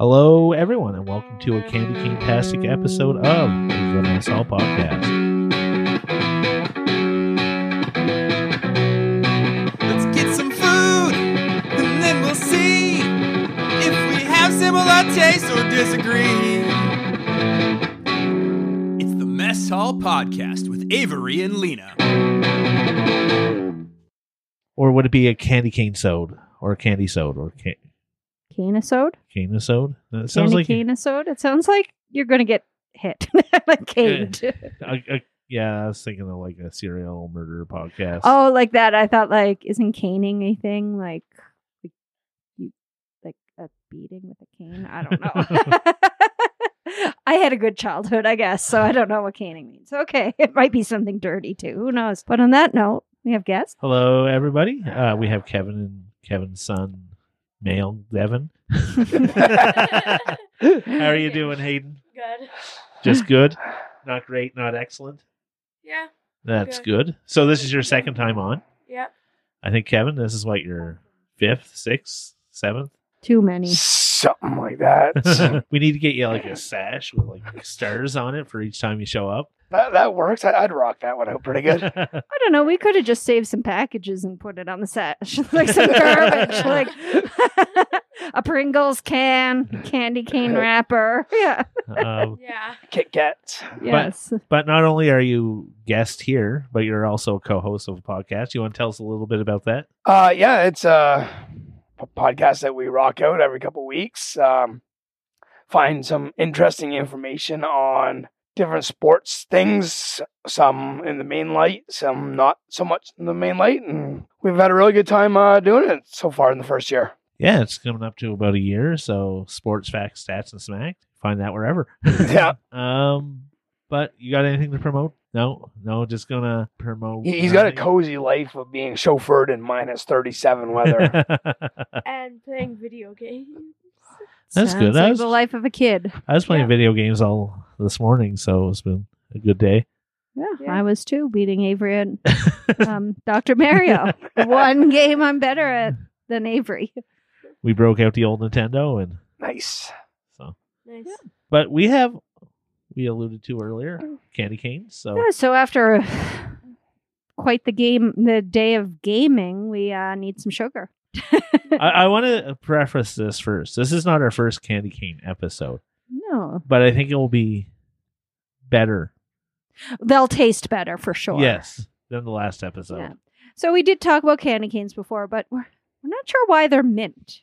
Hello, everyone, and welcome to a Candy Cane Tastic episode of the Mess Hall Podcast. Let's get some food, and then we'll see if we have similar tastes or disagree. It's the Mess Hall Podcast with Avery and Lena. Or would it be a candy cane sode or a candy sode or ca- Canisode? Cane sode? That sounds like canisode? It sounds like you're going to get hit. like caned. a- yeah. I was thinking of like a serial murder podcast. Oh, like that. I thought like isn't caning a thing like like you like a beating with a cane? I don't know. I had a good childhood, I guess, so I don't know what caning means. Okay, it might be something dirty too. Who knows? But on that note, we have guests. Hello, everybody. Uh, we have Kevin and Kevin's son, male Devin. How are you doing, Hayden? Good. Just good? Not great, not excellent? Yeah. That's Good. good. So this is your second time on. Yep. I think Kevin, this is what your fifth, sixth, seventh. Too many. Something like that. we need to get you like a sash with like stars on it for each time you show up. That, that works. I, I'd rock that one out pretty good. I don't know. We could have just saved some packages and put it on the sash, like some garbage, like a Pringles can, candy cane wrapper. Yeah. um, Yeah. Kit Kats. Yes. but not only are you guest here, but you're also a co-host of a podcast. You want to tell us a little bit about that? Uh, yeah, it's a podcast that we rock out every couple weeks. Um, find some interesting information on different sports things, some in the main light, some not so much in the main light. And we've had a really good time uh, doing it so far in the first year. Yeah, it's coming up to about a year. So sports facts, stats, and smack. Find that wherever. Yeah. Um, but you got anything to promote? No, no, just gonna promote. He- He's got a cozy life of being chauffeured in minus 37 weather. And playing video games. That's Sounds good. I Like was, the life of a kid. I was playing Yeah. video games all this morning, so it's been a good day. Yeah, Yeah. I was too beating Avery and um, Dr. Mario. One game I'm better at than Avery. we broke out the old Nintendo, and nice. so. Nice. But we have, we alluded to earlier, candy canes. So Yeah, so after quite the game, the day of gaming, we uh, need some sugar. I, I want to preface this first. This is not our first candy cane episode, but I think it will be better. they'll taste better for sure. Yes, than the last episode. Yeah. So we did talk about candy canes before, but we're, we're not sure why they're mint.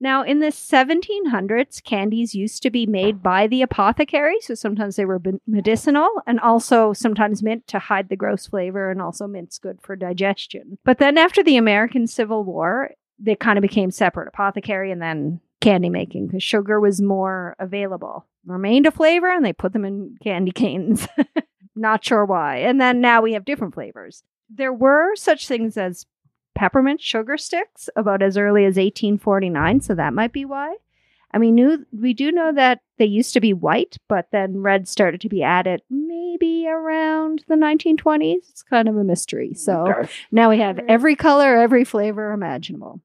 Now, in the 1700s, candies used to be made by the apothecary, so sometimes they were medicinal and also sometimes mint to hide the gross flavor, and also mint's good for digestion. But then after the American Civil War, they kind of became separate apothecary and then candy making because sugar was more available. Remained a flavor, and they put them in candy canes. not sure why. And then now we have different flavors there were such things as peppermint sugar sticks about as early as 1849, so that might be why. And we knew we do know that they used to be white, but then red started to be added maybe around the 1920s. It's kind of a mystery. So Okay. now we have every color, every flavor imaginable.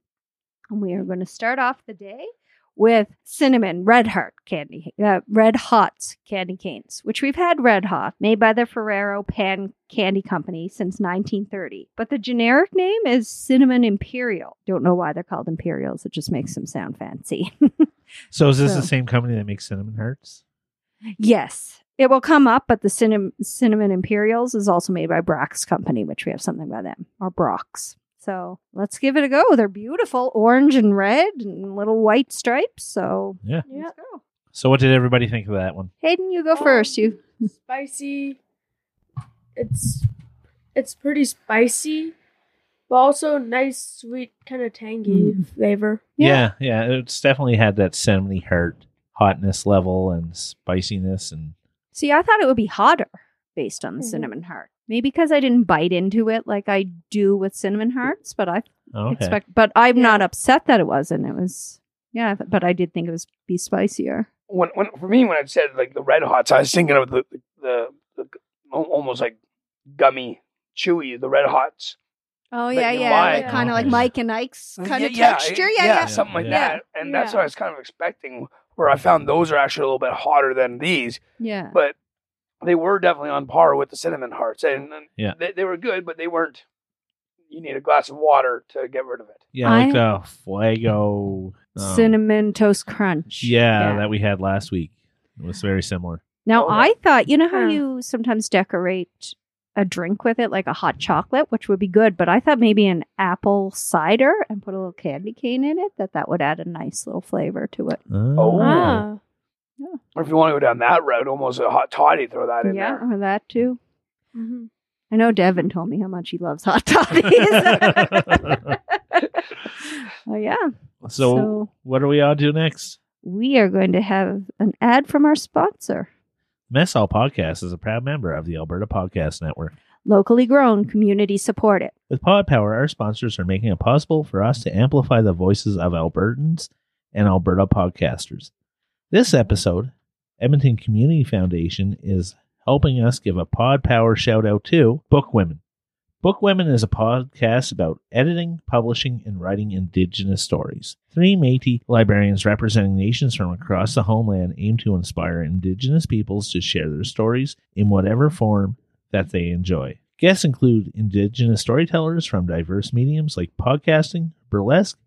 And we are going to start off the day with cinnamon red heart candy, uh, red hots candy canes, which we've had red hot, made by the Ferrara Pan Candy Company since 1930. But the generic name is cinnamon imperial. Don't know why they're called imperials. It just makes them sound fancy. So is this So- the same company that makes cinnamon hearts? yes. It will come up, but the cinnamon, cinnamon Imperials is also made by Brach's Company, which we have something by them, or Brach's. So let's give it a go. They're beautiful, orange and red and little white stripes. So Yeah. Yeah. let's go. So what did everybody think of that one? Hayden, you go um, first. You Spicy. It's it's pretty spicy, but also nice, sweet, kind of tangy mm. flavor. Yeah. yeah, It's definitely had that cinnamony heart hotness level and spiciness and see. I thought it would be hotter based on the Mhm. cinnamon heart. Maybe because I didn't bite into it like I do with cinnamon hearts, but I okay. expect. But I'm Yeah. not upset that it wasn't. It was yeah, but I did think it was be spicier. when, when for me when I said like the red hots, I was thinking of the the, the, al- almost like gummy, chewy, the red hots. Oh that yeah, yeah, like, kind of like Okay. Mike and Ike's kind yeah, of yeah, texture. it- Yeah, yeah. something like Yeah. that. And that's Yeah. what I was kind of expecting. Where I found those are actually a little bit hotter than these, yeah. but they were definitely on par with the cinnamon hearts, and, and Yeah. they, they were good, but they weren't. You need a glass of water to get rid of it. Yeah, like I- the Fuego um, Cinnamon toast crunch. Yeah, that we had last week. It was very similar. Now Oh, yeah. I thought, you know how Huh. you sometimes decorate a drink with it, like a hot chocolate, which would be good. But I thought maybe an apple cider and put a little candy cane in it. That that would add a nice little flavor to it. Oh. Ah. Or if you want to go down that road, almost a hot toddy, throw that in there. yeah, there. or that too. Mhm. I know Devin told me how much he loves hot toddies. oh yeah. so, so what are we on to next? we are going to have an ad from our sponsor. Mess Hall Podcast is a proud member of the Alberta Podcast Network. Locally grown, community supported. With Pod Power, our sponsors are making it possible for us to amplify the voices of Albertans and Alberta podcasters. This episode, Edmonton Community Foundation is helping us give a Pod Power shout out to Book Women. Book Women is a podcast about editing, publishing, and writing Indigenous stories. Three Métis librarians representing nations from across the homeland aim to inspire Indigenous peoples to share their stories in whatever form that they enjoy. Guests include Indigenous storytellers from diverse mediums like podcasting, burlesque,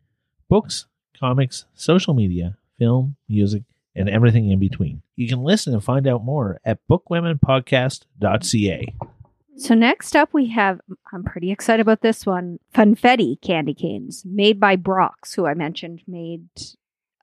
books, comics, social media, film, music, and everything in between. You can listen and find out more at bookwomenpodcast.ca. So next up we have I'm pretty excited about this one. Funfetti candy canes made by Brach's, who I mentioned made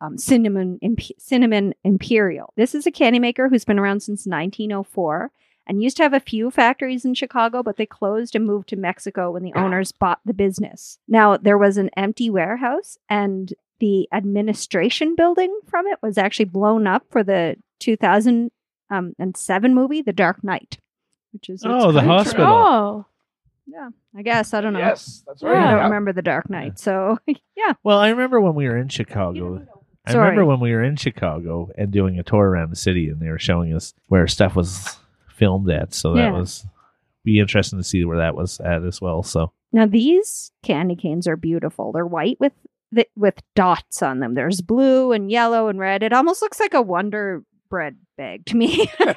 um, cinnamon imp- cinnamon imperial. This is a candy maker who's been around since 1904 and used to have a few factories in Chicago, but they closed and moved to Mexico when the owners bought the business. Now there was an empty warehouse and the administration building from it was actually blown up for the 2007 um, movie The Dark Knight, which is Oh, the kind of- hospital. Oh. yeah, I guess I don't know. Yes, that's I don't Yeah. remember the Dark Knight, so yeah. Well, I remember when we were in Chicago. I Sorry. remember when we were in Chicago and doing a tour around the city, and they were showing us where stuff was filmed at. So that Yeah. was be interesting to see where that was at as well. So Now these candy canes are beautiful. They're white with the, with dots on them. There's blue and yellow and red. It almost looks like a Wonder Bread bag to me.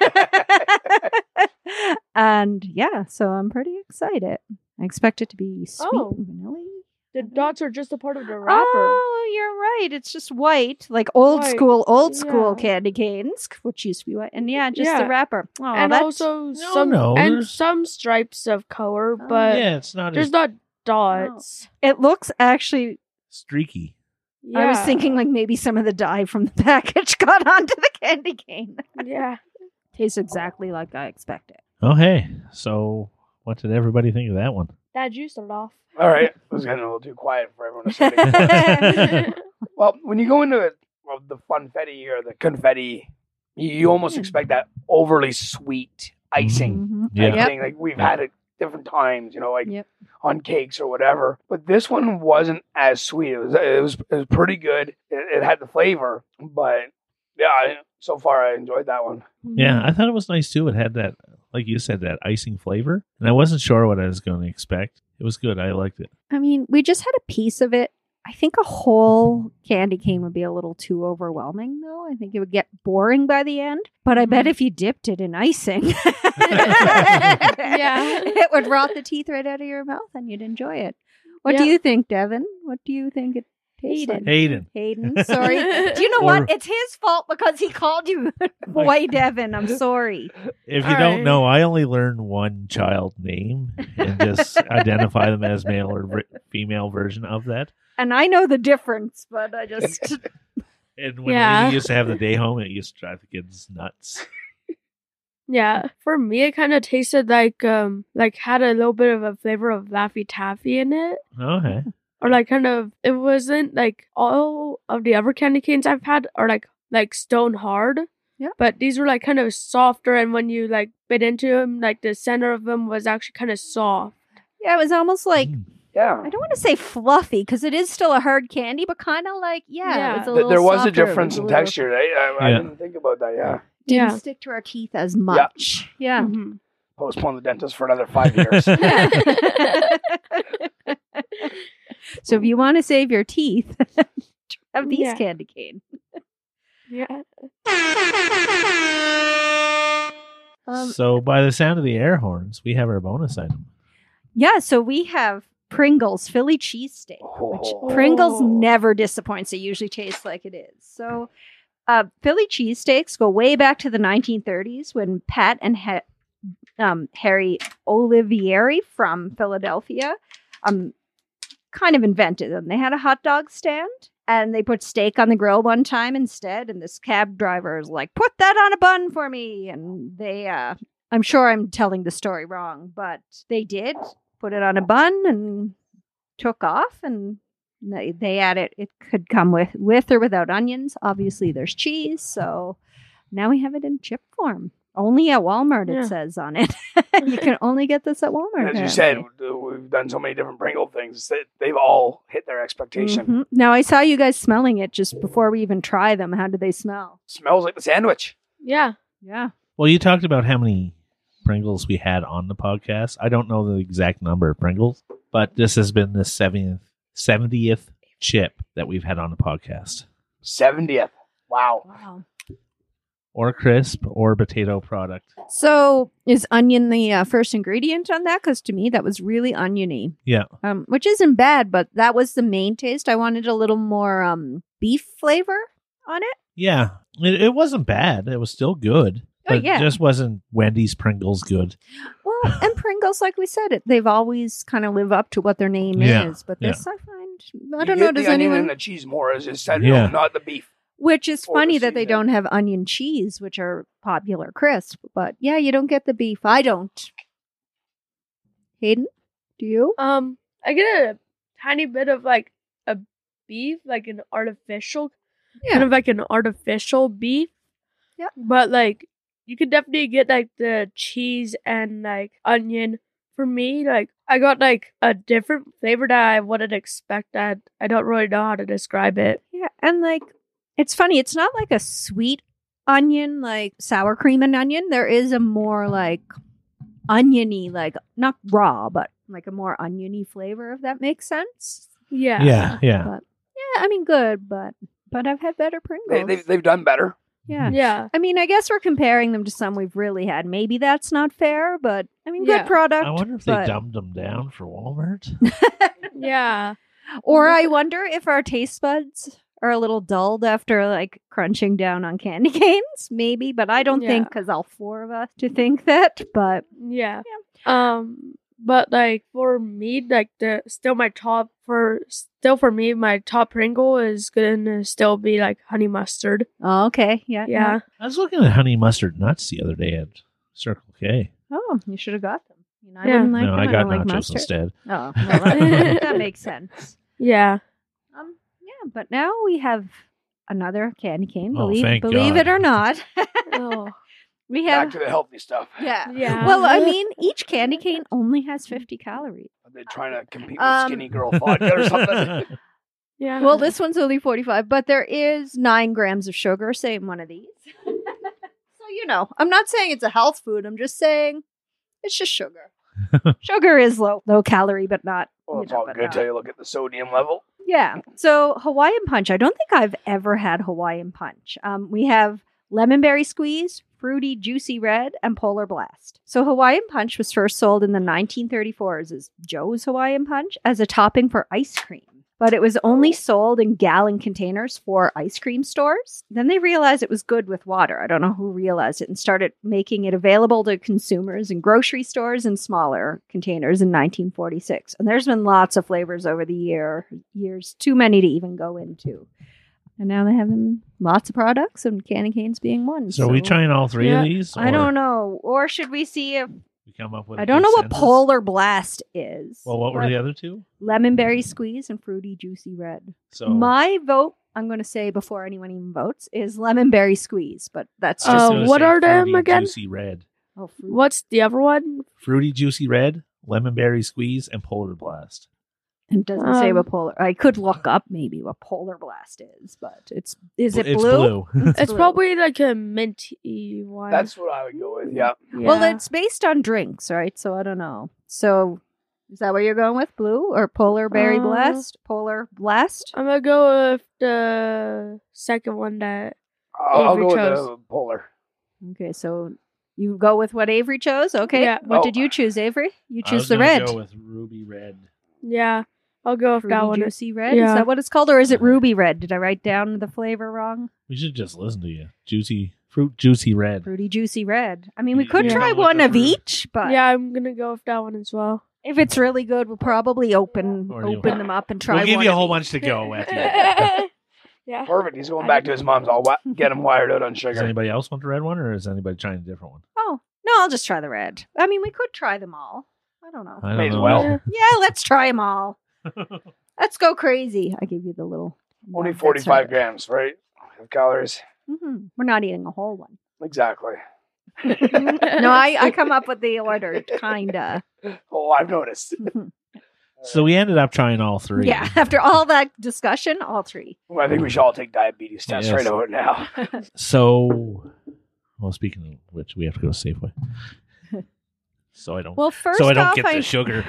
and yeah, so I'm pretty excited. I expect it to be sweet Oh. and vanilla. The dots are just a part of the wrapper. Oh, you're right. It's just white, like old White, school, old school yeah. candy canes, which used to be white. And yeah, just the wrapper. Oh, and that's, also No, some no, and some stripes of color, Oh, but yeah, it's not there's as not oh. dots. it looks actually streaky. Yeah. I was thinking like maybe some of the dye from the package got onto the candy cane. yeah. Tastes exactly like I expected. Oh, hey. So, what did everybody think of that one? Dad, you start off. All right, it was getting a little too quiet for everyone to say. well, when you go into it, well, the funfetti or the confetti, you, you almost Mm. expect that overly sweet icing Mhm. Yeah. type Yep. thing. Like we've had it different times, you know, like Yep. on cakes or whatever. But this one wasn't as sweet. It was it was it was pretty good. It, it had the flavor, but yeah, I, so far I enjoyed that one. Mm-hmm. Yeah, I thought it was nice too. It had that, like you said, that icing flavor. And I wasn't sure what I was going to expect. It was good. I liked it. I mean, we just had a piece of it. I think a whole candy cane would be a little too overwhelming, though. I think it would get boring by the end. But I bet Mhm. if you dipped it in icing, Yeah. it would rot the teeth right out of your mouth, and you'd enjoy it. What do you think, Devin? What do you think it tastes Hayden. like? Hayden. Hayden, sorry. Do you know Or- what? It's his fault because he called you boy Devin. I'm sorry. If you All don't right. know, I only learned one child name and just identify them as male or ver- female version of that. And I know the difference, but I just And when Yeah. we used to have the day home, it used to drive the kids nuts. Yeah. For me it kinda tasted like um like had a little bit of a flavor of Laffy Taffy in it. Okay. Or like kind of it wasn't like all of the other candy canes I've had are like like stone hard. Yeah. But these were like kind of softer and when you like bit into them, like the center of them was actually kind of soft. yeah, it was almost like Mm. Yeah. I don't want to say fluffy because it is still a hard candy, but kind of like yeah, Yeah. it a Th- little there was a softer, it difference was a in little- texture. I, I, I Yeah. didn't think about that. Yeah. Didn't Yeah. stick to our teeth as much. Yeah. Mhm. Postpone the dentist for another five years. so if you want to save your teeth, have these Yeah. candy cane. Yeah. Um, so, by the sound of the air horns, we have our bonus item. Yeah, so we have Pringles Philly cheesesteak, which Oh. Pringles never disappoints. It usually tastes like it is. So, uh, Philly cheesesteaks go way back to the 1930s when Pat and he- um, Harry Olivieri from Philadelphia um, kind of invented them. They had a hot dog stand and they put steak on the grill one time instead. And this cab driver is like, put that on a bun for me. And they, uh, I'm sure I'm telling the story wrong, but they did put it on a bun and took off and they, they added it it could come with with or without onions obviously there's cheese so now we have it in chip form only at walmart Yeah. it says on it you can only get this at walmart As you said, we've done so many different Pringle things that they've all hit their expectation. Mhm. now i saw you guys smelling it just before we even try them how do they smell Smells like the sandwich. yeah. yeah Well, you talked about how many Pringles we had on the podcast. I don't know the exact number of Pringles, but this has been the 70th, 70th chip that we've had on the podcast. 70th. Wow. wow Or crisp or potato product. so is onion the uh, first ingredient on that because to me that was really oniony Yeah. um, which isn't bad, but that was the main taste. I wanted a little more um, beef flavor on it. Yeah. It, it wasn't bad. It was still good. Oh, But yeah. it just wasn't Wendy's Pringles good. Well, and Pringles, like we said, it they've always kind of live up to what their name Yeah, is. But yeah. this, I find, I don't get know. Does the onion anyone? and the cheese more, as you said, Yeah. no, not the beef. Which is or the funny that they don't have onion cheese, which are popular crisp. But yeah, you don't get the beef. I don't. Hayden, do you? Um, I get a tiny bit of like a beef, like an artificial, kind of like an artificial beef. Yeah. But like, you could definitely get like the cheese and like onion. For me, like I got like a different flavor that I wouldn't expect. That I don't really know how to describe it. Yeah, and like it's funny, it's not like a sweet onion, like sour cream and onion. There is a more like oniony, like not raw, but like a more oniony flavor, if that makes sense. Yeah. Yeah. Yeah. But yeah, I mean good, but but I've had better Pringles. They, they've, they've done better. Yeah. Yeah. I mean, I guess we're comparing them to some we've really had. Maybe that's not fair, but I mean, Yeah. good product. I wonder if they but- dumbed them down for Walmart. Yeah. Or I wonder if our taste buds are a little dulled after like crunching down on candy canes, maybe. But I don't think because all four of us to think that. But Yeah. Um but like for me like the still my top for still for me my top Pringle is gonna still be like honey mustard. oh, okay, yeah, Yeah. I was looking at honey mustard nuts the other day at Circle K. Oh, you should have got them. You know, I Yeah. wouldn't like no, them. I got don't like nachos mustard. instead. Oh, well, that, that makes sense. Yeah. Um, yeah, but now we have another candy cane. Oh, Believe thank believe God. it or not, Oh. We Back have. to the healthy stuff. Yeah. Yeah. Well, I mean, each candy cane only has 50 calories. Are they trying to compete with Um, skinny girl vodka or something? yeah. Well, this one's only 45, but there is nine grams of sugar, in one of these. so, you know, I'm not saying it's a health food. I'm just saying it's just sugar. sugar is low, low calorie, but not. Well, you it's know, all good not- till you look at the sodium level. Yeah. So Hawaiian punch. I don't think I've ever had Hawaiian punch. Um, we have lemon berry squeeze, fruity juicy red, and polar blast. So Hawaiian punch was first sold in the 1934s as Joe's Hawaiian punch as a topping for ice cream. But it was only oh. sold in gallon containers for ice cream stores. Then they realized it was good with water. I don't know who realized it and started making it available to consumers in grocery stores in smaller containers in 1946. And there's been lots of flavors over the year years, too many to even go into. And now they have them lots of products, and candy canes being one. So, are we trying all three Yeah, of these? I or don't know. Or should we see if We come up with. I don't know what consensus? polar blast is? Well, what were but the other two? lemon berry squeeze and fruity juicy red. So My vote, I'm going to say before anyone even votes, is lemon berry squeeze. But that's I was just Uh, gonna what say are them fruity, again? Juicy red, oh, fruit. What's the other one? fruity juicy red, lemon berry squeeze, and polar blast. It doesn't say Um, what polar. I could look up maybe what polar blast is, but it's is it It's blue? blue. It's blue. probably like a minty one. That's what I would go with. Yeah. yeah. Well, it's based on drinks, right? So I don't know. So Is that what you're going with? Blue or polar berry Uh, blast? Polar blast? I'm gonna go with the second one that I'll, I'll Avery go with the polar. Okay, so you go with what Avery chose. Okay. Yeah. What Oh. did you choose, Avery? You I choose was the gonna red. Go with ruby red. yeah. I'll go with that Fruity one. juicy red. Is that what it's called, or is it ruby red? Did I write down the flavor wrong? We should just listen to you. Juicy fruit, juicy red. Fruity juicy red. I mean, we could you try one of each, but Yeah, I'm gonna go with that one as well. if it's really good, we'll probably open Or open them up and try. We'll give one you a whole bunch to go at the end. yeah. Perfect. He's going back to his mom's. I'll wa- get him wired out on sugar. Does sugar. anybody else want the red one, or is anybody trying a different one? Oh no, I'll just try the red. I mean, we could try them all. I don't know. I don't May as well. Yeah. Yeah, let's try them all. Let's go crazy. I give you the little. Only 45 grams, right? Of calories. Mhm. We're not eating a whole one. Exactly. no, I, I come up with the order, kinda. Oh, I've noticed. So we ended up trying all three. Yeah, after all that discussion, all three. Well, I think we should all take diabetes tests Yes. right out now. So, well, speaking of which, we have to go to Safeway. So I don't. Well, first so I don't off, get I, the sugar.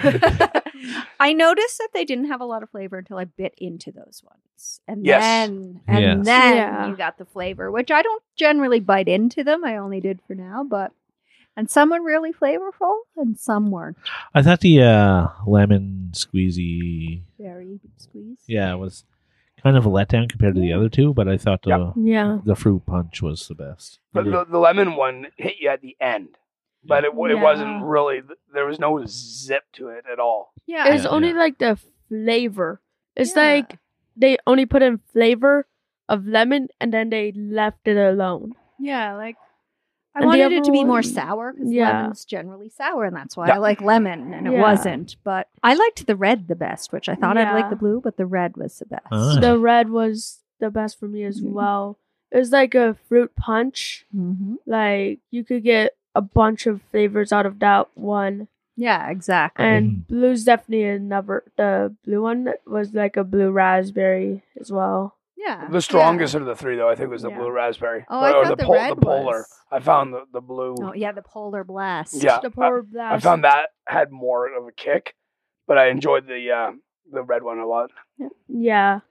I noticed that they didn't have a lot of flavor until I bit into those ones, and Yes. then and Yes. then Yeah. you got the flavor, which I don't generally bite into them. I only did for now, but and some were really flavorful, and some weren't. I thought the uh, lemon squeezy, Very squeeze. yeah, it was kind of a letdown compared to the other two, but I thought the Yep. Yeah. the fruit punch was the best. But the, the lemon one hit you at the end. But it, it Yeah. wasn't really, there was no zip to it at all. Yeah, It's Yeah. only Yeah. like the flavor. It's Yeah. like they only put in flavor of lemon and then they left it alone. Yeah, like I And wanted it to be more sour because Yeah. lemon's generally sour, and that's why Yeah. I like lemon, and it Yeah. wasn't. But I liked the red the best, which I thought I'd like the blue, but the red was the best. Ah. The red was the best for me as Mhm. well. It was like a fruit punch. hmm Like you could get a bunch of flavors out of that one. Yeah, exactly. And Mhm. blue's definitely another. The blue one was like a blue raspberry as well. yeah, The strongest of the three, though, I think, was the Yeah. blue raspberry. Oh, I or thought the, the red the polar. was- I found the, the blue. Oh, yeah, the polar blast. Yeah. The polar blast. I blast. found that had more of a kick, but I enjoyed the uh, the red one a lot. Yeah.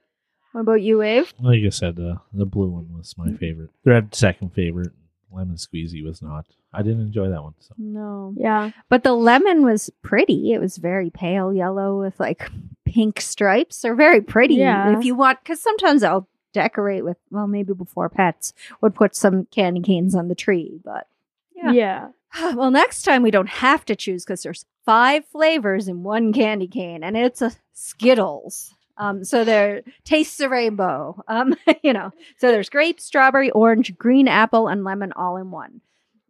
What about you, Ave? Like I said, uh, the blue one was my favorite. The red second favorite. Lemon squeezy was not. I didn't enjoy that one. So No, Yeah. but the lemon was pretty. It was very pale yellow with like pink stripes. They're very pretty. Yeah. If you want, because sometimes I'll decorate with. Well, maybe before pets would put some candy canes on the tree, but Yeah. Yeah. Well, next time we don't have to choose because there's five flavors in one candy cane, and it's a Skittles. Um, so there tastes the rainbow. Um, you know, so there's grape, strawberry, orange, green apple, and lemon all in one.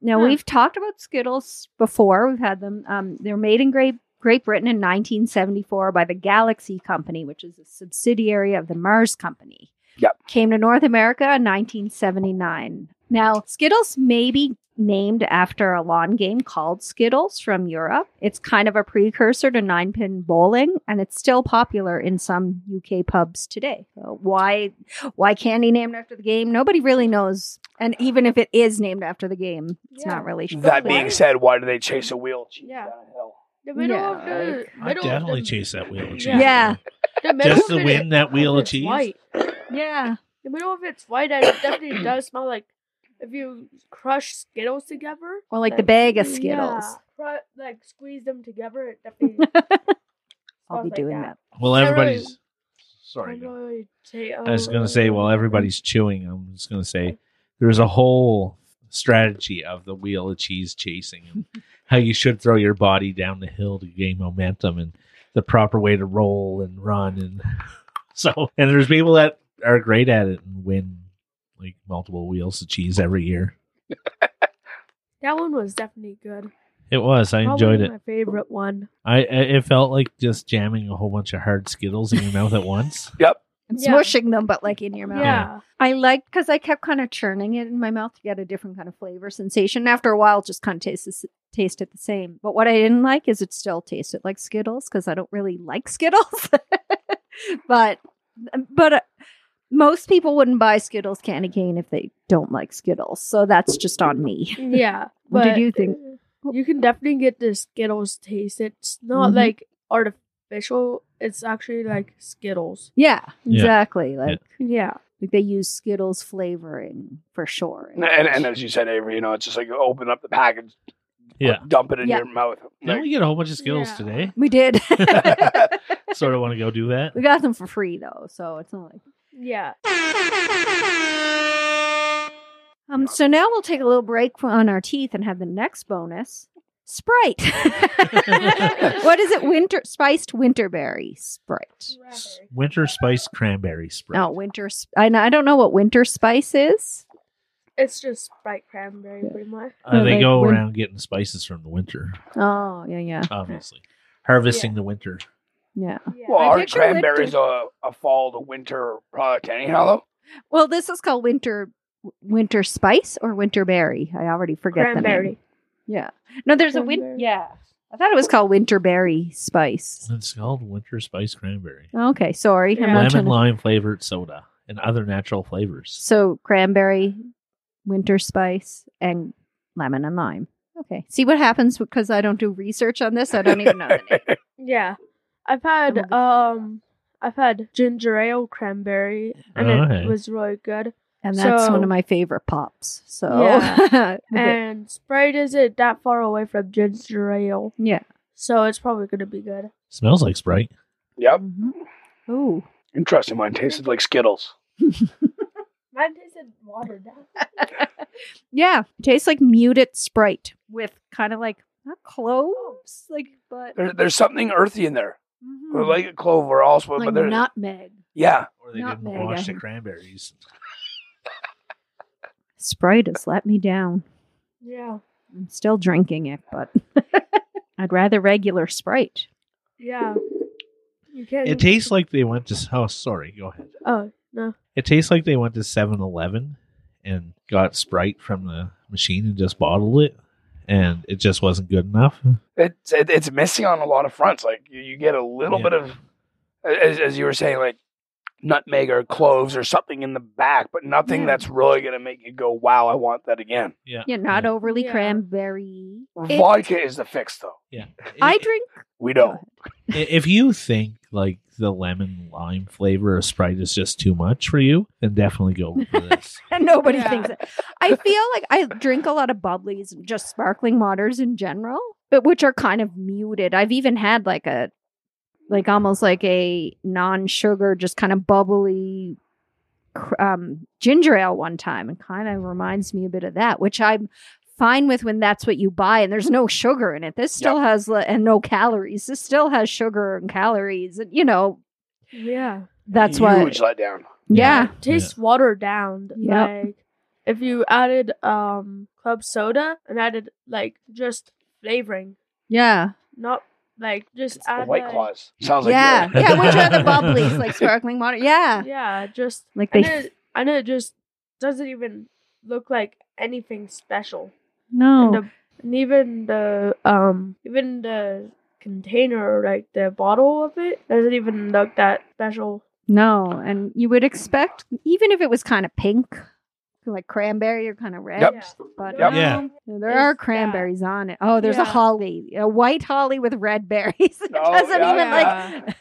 Now Huh. we've talked about Skittles before. We've had them. Um, they're made in Great Great Britain in 1974 by the Galaxy Company, which is a subsidiary of the Mars Company. Yep. Came to North America in 1979. Now, Skittles may be named after a lawn game called Skittles from Europe. It's kind of a precursor to nine pin bowling, and it's still popular in some UK pubs today. So why why candy named after the game? Nobody really knows. And even if it is named after the game, it's Yeah. not really sure. That being said, why do they chase a wheel cheese Yeah. down a hill? The middle Yeah, of the I middle of definitely the, chase that wheel of cheese. Yeah. Yeah. the middle Just to win that wheel of it's cheese. White. yeah. The middle of it's white and it definitely does smell like if you crush Skittles together. Or like the bag of yeah, Skittles. cru- like squeeze them together. It definitely. I'll be like doing that. that. Well, I really- everybody's. Sorry. I go. really take- I was uh, going to say, while um, um, everybody's chewing, I'm just going to say there's a whole strategy of the wheel of cheese chasing and how you should throw your body down the hill to gain momentum and the proper way to roll and run. And so, and there's people that are great at it and win like multiple wheels of cheese every year. that one was definitely good. It was. I Probably enjoyed it. My favorite one. I, I it felt like just jamming a whole bunch of hard Skittles in your mouth at once. Yep. And Yeah. smushing them, but like in your mouth. Yeah. I liked because I kept kind of churning it in my mouth to get a different kind of flavor sensation. After a while, it just kind of tastes tasted the same. But what I didn't like is it still tasted like Skittles because I don't really like Skittles. but but uh, most people wouldn't buy Skittles candy cane if they don't like Skittles. So that's just on me. Yeah. What did you think? You can definitely get the Skittles taste. It's not Mhm. like artificial. It's actually like Skittles. Yeah, Yeah. exactly. Like, Yeah. like they use Skittles flavoring for sure. And, and, and as you said, Avery, you know, it's just like you open up the package, Yeah. dump it in Yeah. your mouth. Didn't Like, we get a whole bunch of Skittles Yeah. today? we did. Sort of want to go do that. we got them for free though, so it's not like. Yeah. Um. So now we'll take a little break on our teeth and have the next bonus. Sprite. what is it? Winter spiced winterberry Sprite. Winter spice cranberry Sprite. No, winter. sp- I I don't know what winter spice is. It's just Sprite cranberry, pretty much. Uh, they like go win- around getting spices from the winter, Oh yeah, yeah, obviously. Harvesting the winter. Yeah. well, I aren't cranberries a, a fall to winter product anyhow, though? Well, this is called winter winter spice or winter berry. I already forget the name. Yeah. No, there's a win. Yeah. I thought it was called winter berry spice. It's called winter spice cranberry. Okay, sorry. Yeah. Lemon trying to- lime flavored soda and other natural flavors. So cranberry, winter spice, and lemon and lime. Okay. See what happens because I don't do research on this. I don't even know the name. Yeah. I've had um I've had ginger ale cranberry and it was really good. And that's one of my favorite pops. So Yeah. And Sprite isn't that far away from ginger ale. yeah. So it's probably gonna be good. Smells like Sprite. Yep. Mhm. Ooh. Interesting. Mine tasted like Skittles. Mine tasted watered down. Yeah. It tastes like muted Sprite with kind of like not cloves, like but There, there's something earthy in there. Mhm. Like a clove or also, like but there, nutmeg. yeah. Or they Nutmeg, didn't wash the cranberries. Sprite has let me down. Yeah. I'm still drinking it, but I'd rather regular Sprite. Yeah. You can't It tastes like they went to. Oh, sorry. Go ahead. Oh no. It tastes like they went to 7 Eleven and got Sprite from the machine and just bottled it. And it just wasn't good enough. It's it, it's missing on a lot of fronts. Like you, you get a little Yeah. bit of, as, as you were saying, like nutmeg or cloves or something in the back, but nothing Yeah. that's really gonna make you go, "Wow, I want that again." Yeah. Yeah, not yeah. overly Yeah. cranberry. Vodka is the fix, though. Yeah. I drink. We don't. If you think like the lemon lime flavor of Sprite is just too much for you, then definitely go for this. And nobody Yeah. thinks it. I feel like I drink a lot of bubblies just sparkling waters in general, but which are kind of muted. I've even had like a, like almost like a non-sugar, just kind of bubbly, um, ginger ale one time, and kind of reminds me a bit of that, which I'm fine with when that's what you buy and there's no sugar in it. This still has li- and no calories. This still has sugar and calories, and you know Yeah. that's why Huge what. letdown. Yeah. It tastes watered down. Yep. Like if you added um club soda and added like just flavoring, Yeah. not like just The add White like, Claws sounds like yeah, you're- yeah, which are the bubblies like sparkling water? Yeah, Yeah, just like and they. it, and it just doesn't even look like anything special. And, no, the, and even the um even the container like the bottle of it doesn't even look that special. no, and you would expect even if it was kind of pink, like cranberry or kind of red. Yep. But Yep. Yeah. no, there Is are that- cranberries on it. Oh, there's a holly, a white holly with red berries. It Oh, doesn't yeah. even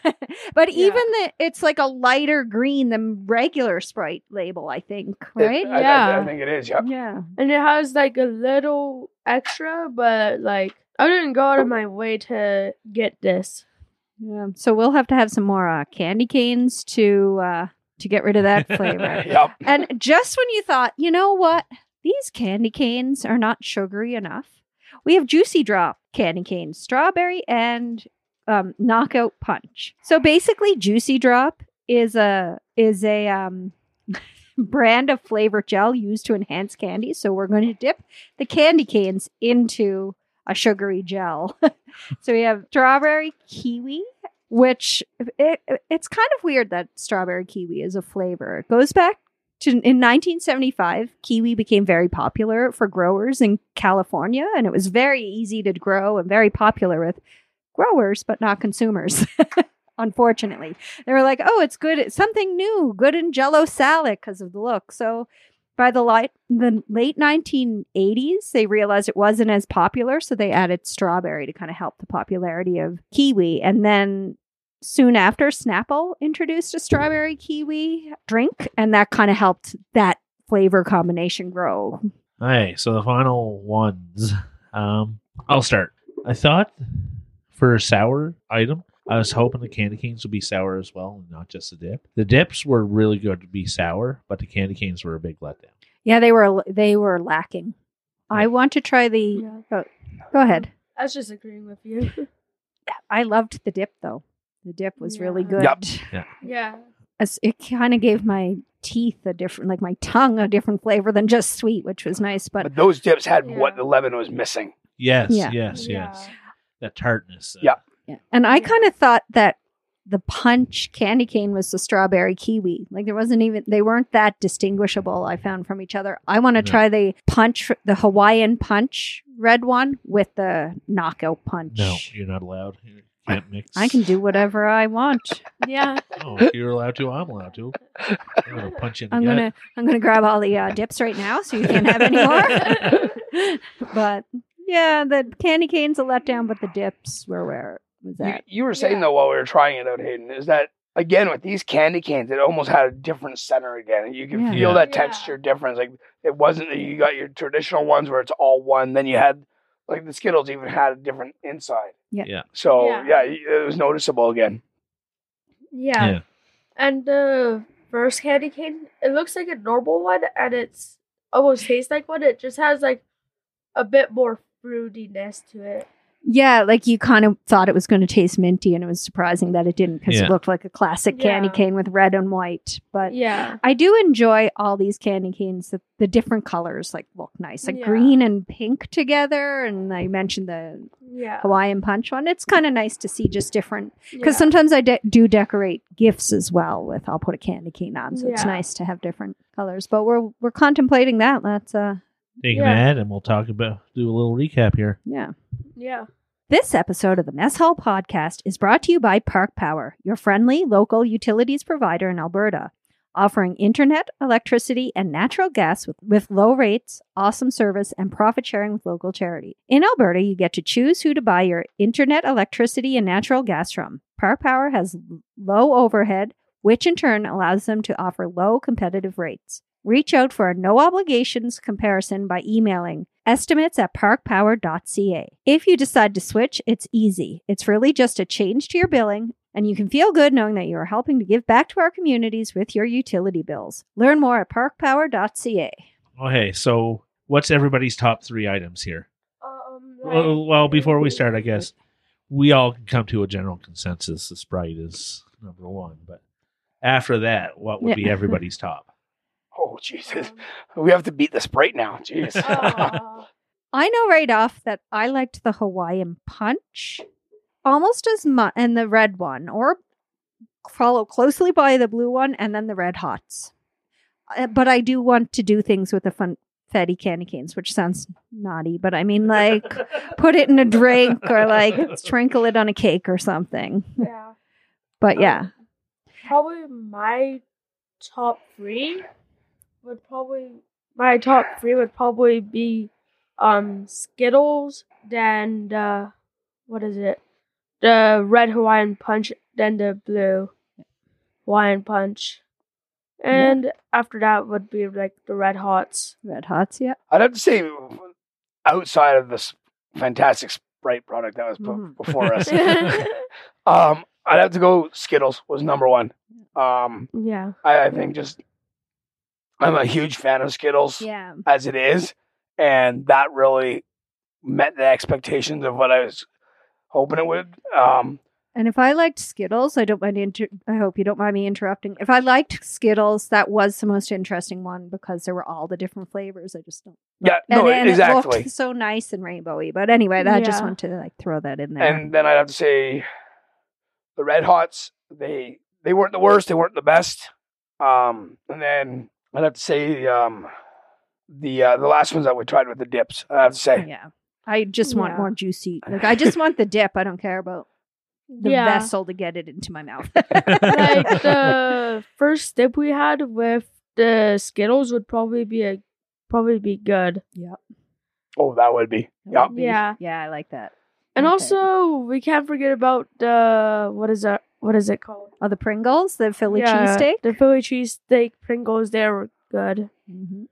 like. but Yeah. even the it's like a lighter green than regular Sprite label. I think, right? I, I- Yeah. I think it is. Yep. yeah. And it has like a little extra, but like I didn't go out of my way to get this. Yeah. So we'll have to have some more uh, candy canes to uh, to get rid of that flavor. yep. and just when you thought, you know what, these candy canes are not sugary enough, we have Juicy Drop candy canes, strawberry and um, Knockout Punch. So basically, Juicy Drop is a is a um, brand of flavor gel used to enhance candy. So we're going to dip the candy canes into a sugary gel. so we have strawberry kiwi, which it, it's kind of weird that strawberry kiwi is a flavor. It goes back to in 1975, kiwi became very popular for growers in California, and it was very easy to grow and very popular with growers, but not consumers. Unfortunately, they were like, "Oh, it's good. It's something new, good in Jello salad because of the look." So by the light the late 1980s, they realized it wasn't as popular, so they added strawberry to kind of help the popularity of kiwi. And then soon after, Snapple introduced a strawberry kiwi drink, and that kind of helped that flavor combination grow. Okay, so the final ones. Um, I'll start. I thought for a sour item, I was hoping the candy canes would be sour as well, and not just the dip. The dips were really good to be sour, but the candy canes were a big letdown. Yeah, they were they were lacking. I want to try the. Yeah. Oh, go ahead. I was just agreeing with you. I loved the dip though. The dip was really good. Yep. yeah. As it kind of gave my teeth a different, like my tongue, a different flavor than just sweet, which was nice. But But those dips had what the lemon was missing. Yes, Yeah. yes, Yeah. yes. That tartness. uh, Yeah. Yeah, and I kind of thought that the punch candy cane was the strawberry kiwi. Like there wasn't even they weren't that distinguishable. I found from each other. I want to No. try the punch, the Hawaiian punch red one with the knockout punch. No, you're not allowed. You can't mix. I can do whatever I want. Yeah. Oh, if you're allowed to. I'm allowed to. I'm gonna punch in I'm gonna I'm gonna grab all the uh, dips right now, so you can't have any more. but yeah, the candy cane's a letdown, but the dips were where it was You, you were saying Yeah. though while we were trying it out, Hayden, is that again with these candy canes, it almost had a different center again. You can Yeah. feel Yeah. that Yeah. texture difference. Like it wasn't that you got your traditional ones where it's all one. Then you had like the Skittles even had a different inside. Yeah. Yeah. So Yeah. yeah, it was noticeable again. Yeah. Yeah. And the first candy cane, it looks like a normal one and it's almost tastes like one. It just has like a bit more fruitiness to it. Yeah, like you kind of thought it was going to taste minty, and it was surprising that it didn't because Yeah. it looked like a classic candy Yeah. cane with red and white. But Yeah. I do enjoy all these candy canes. The, the different colors like look nice, like Yeah. green and pink together. And I mentioned the Yeah. Hawaiian punch one. It's kind of nice to see just different because yeah. sometimes I de- do decorate gifts as well with I'll put a candy cane on, so it's nice to have different colors. But we're we're contemplating that. That's uh Take Yeah. an ad, and we'll talk about do a little recap here. yeah. Yeah. This episode of the Mess Hall Podcast is brought to you by Park Power, your friendly local utilities provider in Alberta, offering internet, electricity, and natural gas with, with low rates, awesome service, and profit sharing with local charity. In Alberta, you get to choose who to buy your internet, electricity, and natural gas from. Park Power has l- low overhead, which in turn allows them to offer low competitive rates. Reach out for a no obligations comparison by emailing estimates at parkpower.ca. If you decide to switch, it's easy. It's really just a change to your billing, and you can feel good knowing that you are helping to give back to our communities with your utility bills. Learn more at parkpower.ca. Okay, so what's everybody's top three items here? Um, Well, well, before we start, I guess we all can come to a general consensus. The Sprite is number one, but after that, what would be everybody's top? Oh Jesus, we have to beat the Sprite now. Jeez. I know right off that I liked the Hawaiian punch almost as much, and the red one, or follow closely by the blue one, and then the red hots. Uh, But I do want to do things with the funfetti candy canes, which sounds naughty, but I mean, like, put it in a drink or like sprinkle it on a cake or something. yeah. But yeah, Probably my top three would probably my top three would probably be um Skittles, then the what is it? The red Hawaiian punch, then the blue Hawaiian punch. And after that would be like the red hots. red hots, yeah. I'd have to say, outside of this fantastic Sprite product that was put Mhm. before us, um, I'd have to go Skittles was number one. Um, yeah. I, I think just I'm a huge fan of Skittles Yeah. as it is, and that really met the expectations of what I was hoping it would. Um, And if I liked Skittles, I don't mind. Inter- I hope you don't mind me interrupting. If I liked Skittles, that was the most interesting one because there were all the different flavors. I just don't. yeah, And, no, and exactly. looked so nice and rainbowy. But anyway, I just Yeah. want to like throw that in there. And then I'd have to say the Red Hots. They they weren't the worst. They weren't the best. Um, and then I'd have to say um, the uh, the last ones that we tried with the dips. I have to say. yeah, I just want Yeah. more juicy. Like I just want the dip. I don't care about the yeah. vessel to get it into my mouth. like the first dip we had with the Skittles would probably be a probably be good. Yeah. Oh, that would be. Yep. Yeah. Yeah, I like that. And Okay. also we can't forget about the what is that what is it called? Oh, the Pringles, the Philly Yeah, cheesesteak. The Philly cheesesteak Pringles they were good. Mm-hmm.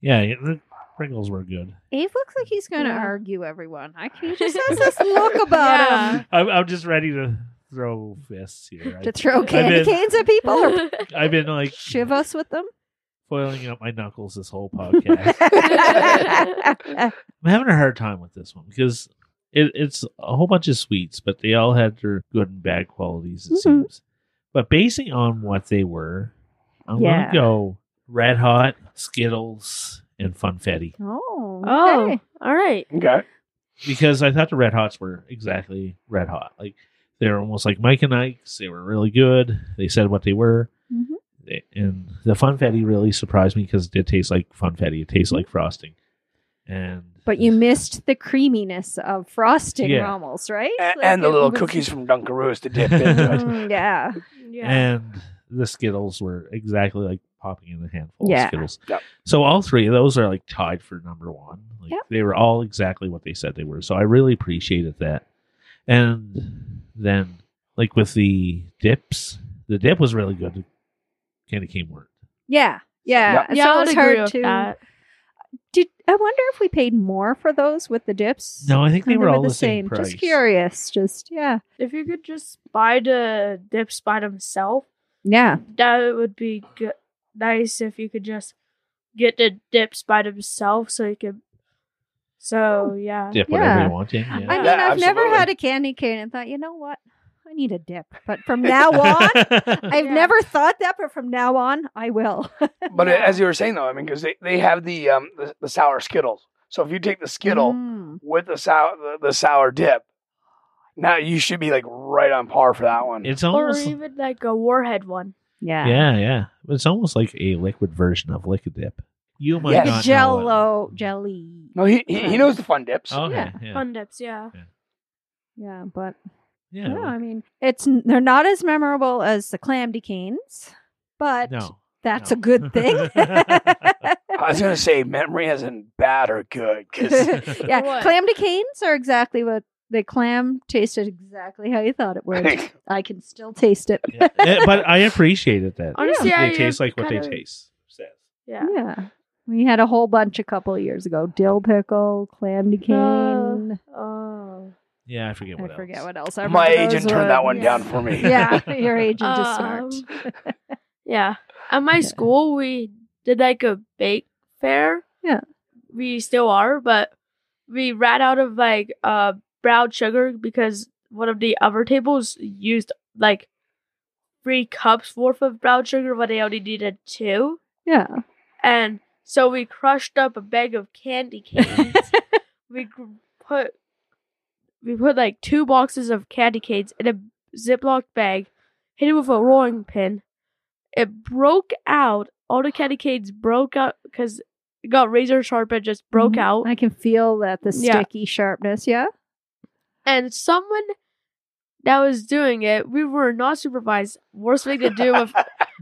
Yeah, yeah, the Pringles were good. Abe looks like he's going to Yeah. argue everyone. I he just has this look about Yeah. him I'm, I'm just ready to throw fists here. I, to throw candy been- canes at people or I've been like shiv us with them. foiling up my knuckles this whole podcast. I'm having a hard time with this one because it, it's a whole bunch of sweets, but they all had their good and bad qualities, it Mhm. seems. But basing on what they were, I'm Yeah. going to go Red Hot, Skittles, and Funfetti oh, oh, all right. Okay. because I thought the Red Hots were exactly Red Hot. Like they were almost like Mike and Ike's. They were really good. They said what they were. Mhm. They- and the Funfetti really surprised me because it did taste like Funfetti. It tastes like frosting. And But you missed the creaminess of frosting Yeah. almost, right? And, Like, and the little was- cookies from Dunkaroos to dip into it. Mm, yeah. Yeah. and the Skittles were exactly like popping in a handful Yeah. of Skittles. Yep. So all three of those are like tied for number one. Like Yep. they were all exactly what they said they were. So I really appreciated that. And then like with the dips, the dip was really good. Candy cane weren't. Yeah. Yeah. yeah, so I it would was agree hard with to. that. Did I wonder if we paid more for those with the dips? No, I think they were all the same, price. Just curious. Just yeah. If you could just buy the dips by themselves, Yeah. that would be good. Nice if you could just get the dips by themselves, so you could. So yeah, Dip whatever Yeah. you want in. I mean, Yeah, I've never had a candy cane and thought, you know what? I need a dip. But from now on, I've Yeah. never thought that, but from now on, I will. But Yeah. as you were saying though, I mean, because they, they have the um the, the sour Skittles. So if you take the Skittle Mm. with the sour the, the sour dip, now you should be like right on par for that one. it's almost or almost even like a warhead one. Yeah. yeah, yeah. It's almost like a liquid version of liquid dip. You might Yes. not know it. Jello jelly. no, he, he he knows the fun dips. Okay, Yeah. yeah, Fun dips, yeah. Yeah, but yeah. yeah, I mean, it's they're not as memorable as the clam canes, but no, that's no. a good thing. I was gonna say memory isn't bad or good because yeah, What? clam canes are exactly what the clam tasted exactly how you thought it would. I can still taste it. Yeah. Eh, but I appreciated that. Honestly, they I, taste uh, like what they kinda- taste. Says. Yeah. Yeah. We had a whole bunch a couple of years ago. Dill pickle, clam cane. Oh. Yeah, I forget what else. I what. forget what else. I my remember agent those turned were- that one yeah. down for me. Yeah, your agent is smart. Um, yeah. At my school, we did like a bake fair. Yeah. We still are, but we ran out of like uh brown sugar because one of the other tables used like three cups worth of brown sugar, but they only needed two. Yeah. And so we crushed up a bag of candy canes. we gr- put we put like two boxes of candy canes in a Ziploc bag, hit it with a rolling pin. It broke out. All the candy canes broke out because it got razor sharp and just broke Mhm. out. I can feel that the Yeah. sticky sharpness. Yeah. And someone that was doing it, we were not supervised. Worst thing to do with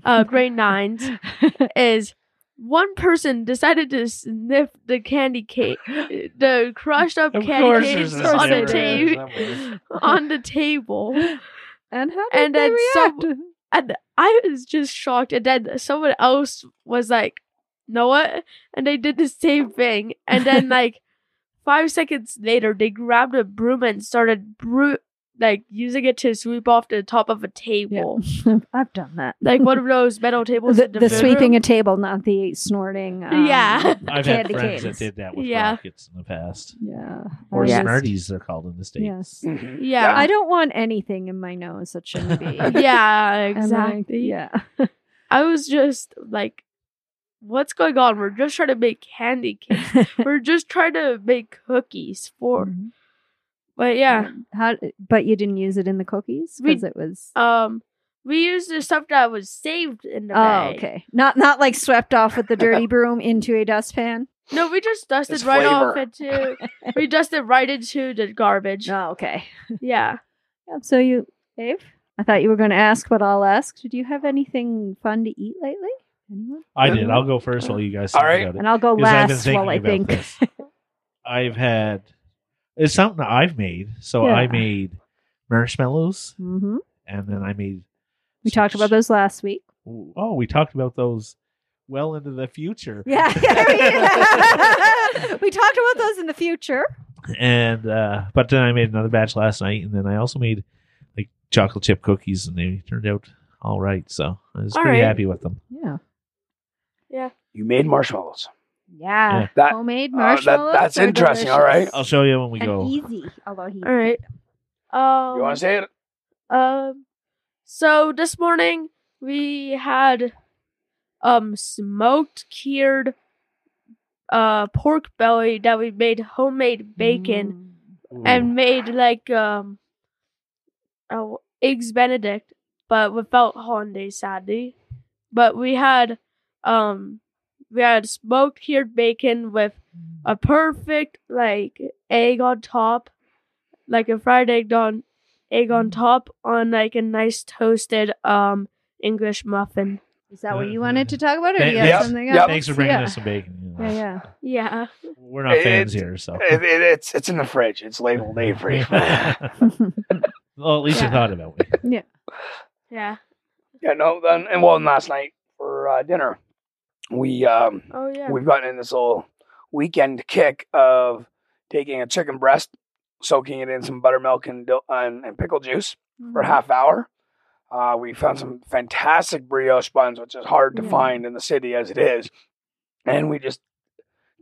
uh, grade nines is one person decided to sniff the candy cane, the crushed up Of candy canes on the sniffer in there table. on the table. And how did And they then react? some- And I was just shocked. And then someone else was like, know what? And they did the same thing. And then, like, five seconds later, they grabbed a broom and started bru- like using it to sweep off the top of a table. I've done that. Like one of those metal tables. The, the, the sweeping room. a table, not the snorting. um, Yeah. I've had candy friends canes. that did that with Yeah. rockets in the past, Yeah. or I just- Smarties, they're called in the states. Yes. Mhm. Yeah. I don't want anything in my nose that shouldn't be. yeah, And, like, exactly. yeah. I was just like, what's going on? We're just trying to make candy canes. We're just trying to make cookies for. Mhm. But yeah, How? But you didn't use it in the cookies because it was. um, we used the stuff that was saved in the Oh, bag. okay. Not not like swept off with the dirty broom into a dustpan. No, we just dusted It's right off flavor. into. we dusted right into the garbage. Oh, okay. Yeah. Yep, So you, Dave, I thought you were going to ask, but I'll ask. Did you have anything fun to eat lately? Anyone? I did. I'll go first while you guys think All right. about it. And I'll go 'Cause I've been last while I thinking think. this. I've had it's something that I've made. So I made marshmallows, hmm and then I made. We talked about those last week. Oh, we talked about those well into the future. Yeah. we talked about those in the future. and uh but then I made another batch last night, and then I also made like chocolate chip cookies, and they turned out all right. So I was All pretty right. happy with them. Yeah. Yeah. You made marshmallows. Yeah. Yeah. That- Homemade Uh, that- marshmallows. that's are interesting. All delicious. right. I'll show you when we and go. easy, although he. All right. Um, You want to say it? Um, so this morning we had um smoked cured uh pork belly that we made homemade bacon Mm. and made like um oh, eggs benedict but without hollandaise sadly but we had um we had smoked cured bacon with a perfect like egg on top like a fried egg on egg on top on like a nice toasted um english muffin Is that what you wanted to talk about, or do you have Yep, something yep. else? Thanks for bringing yeah. us some bacon. Yeah, yeah. yeah We're not It- fans it- here, so. it, it it's it's in the fridge. It's labeled Avery. well, at least you thought about me. yeah yeah, yeah. no. Then and well, last night for uh, dinner, we um oh yeah we've gotten in this little weekend kick of taking a chicken breast, soaking it in some buttermilk and dil- and, and pickle juice for a Mm-hmm. half hour. Uh, we found some fantastic brioche buns, which is hard to Yeah. find in the city as it is, and we just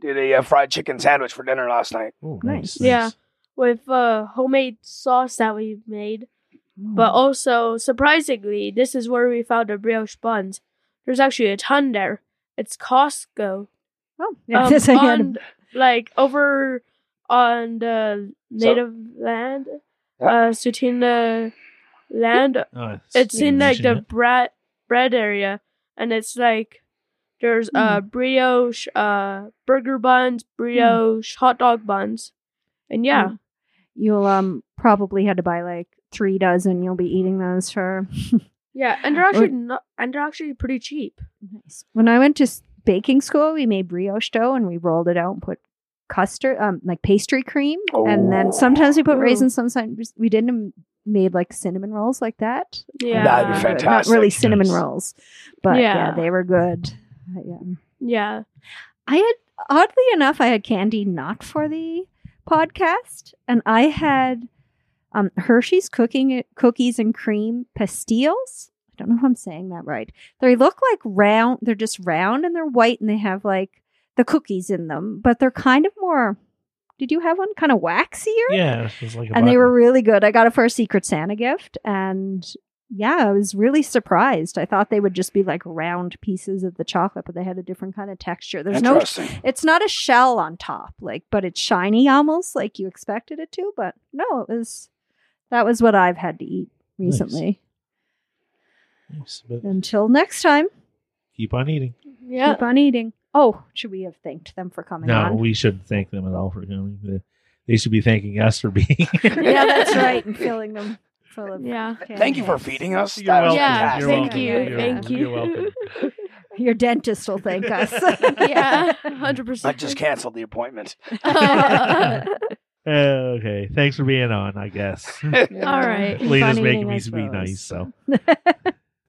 did a, uh fried chicken sandwich for dinner last night. Oh, Nice. nice. Yeah. nice. with uh homemade sauce that we made Mm. But also, surprisingly, this is where we found the brioche buns. There's actually a ton there. It's Costco. oh, yeah, Um, this I on, like over on the native land, uh, Tsuut'ina land. Oh, It's in like the bread bread area, and it's like there's uh brioche, uh, burger buns, brioche, hot dog buns, and yeah, Mm. You'll um probably had to buy like three dozen. You'll be eating those for yeah, and they're actually not, and they're actually pretty cheap. Nice. When I went to baking school, we made brioche dough and we rolled it out and put custard, um, like pastry cream, and Oh. then sometimes we put Ooh. raisins. Sometimes we didn't made like cinnamon rolls like that. Yeah, That'd be Uh, fantastic. Not really cinnamon Nice. rolls, but yeah. Yeah. they were good. Uh, yeah. Yeah. I had oddly enough, I had candy not for the podcast, and I had um, Hershey's cooking cookies and cream pastilles. I don't know if I'm saying that right. They look like round. They're just round and they're white, and they have like the cookies in them, but they're kind of more. Did you have one kind of waxier? Yeah, it was like a and they were really good. I got it for a Secret Santa gift, and yeah, I was really surprised. I thought they would just be like round pieces of the chocolate, but they had a different kind of texture. There's no, it's not a shell on top, like, but it's shiny almost, like you expected it to. But no, it was that was what I've had to eat recently. Nice, but Until next time, keep on eating. Yeah. keep on eating. Oh, should we have thanked them for coming No, on? we shouldn't thank them at all for coming. They- They should be thanking us for being. yeah, that's right, and filling them full of. Yeah. candy Thank you for feeding us. You're welcome. Yeah. You're thank you, You're thank welcome. you. You're welcome. Your dentist will thank us. yeah, hundred percent. I just canceled the appointment. Uh, okay, thanks for being on. I guess. All right. Keep Lena's on making me I be nice, so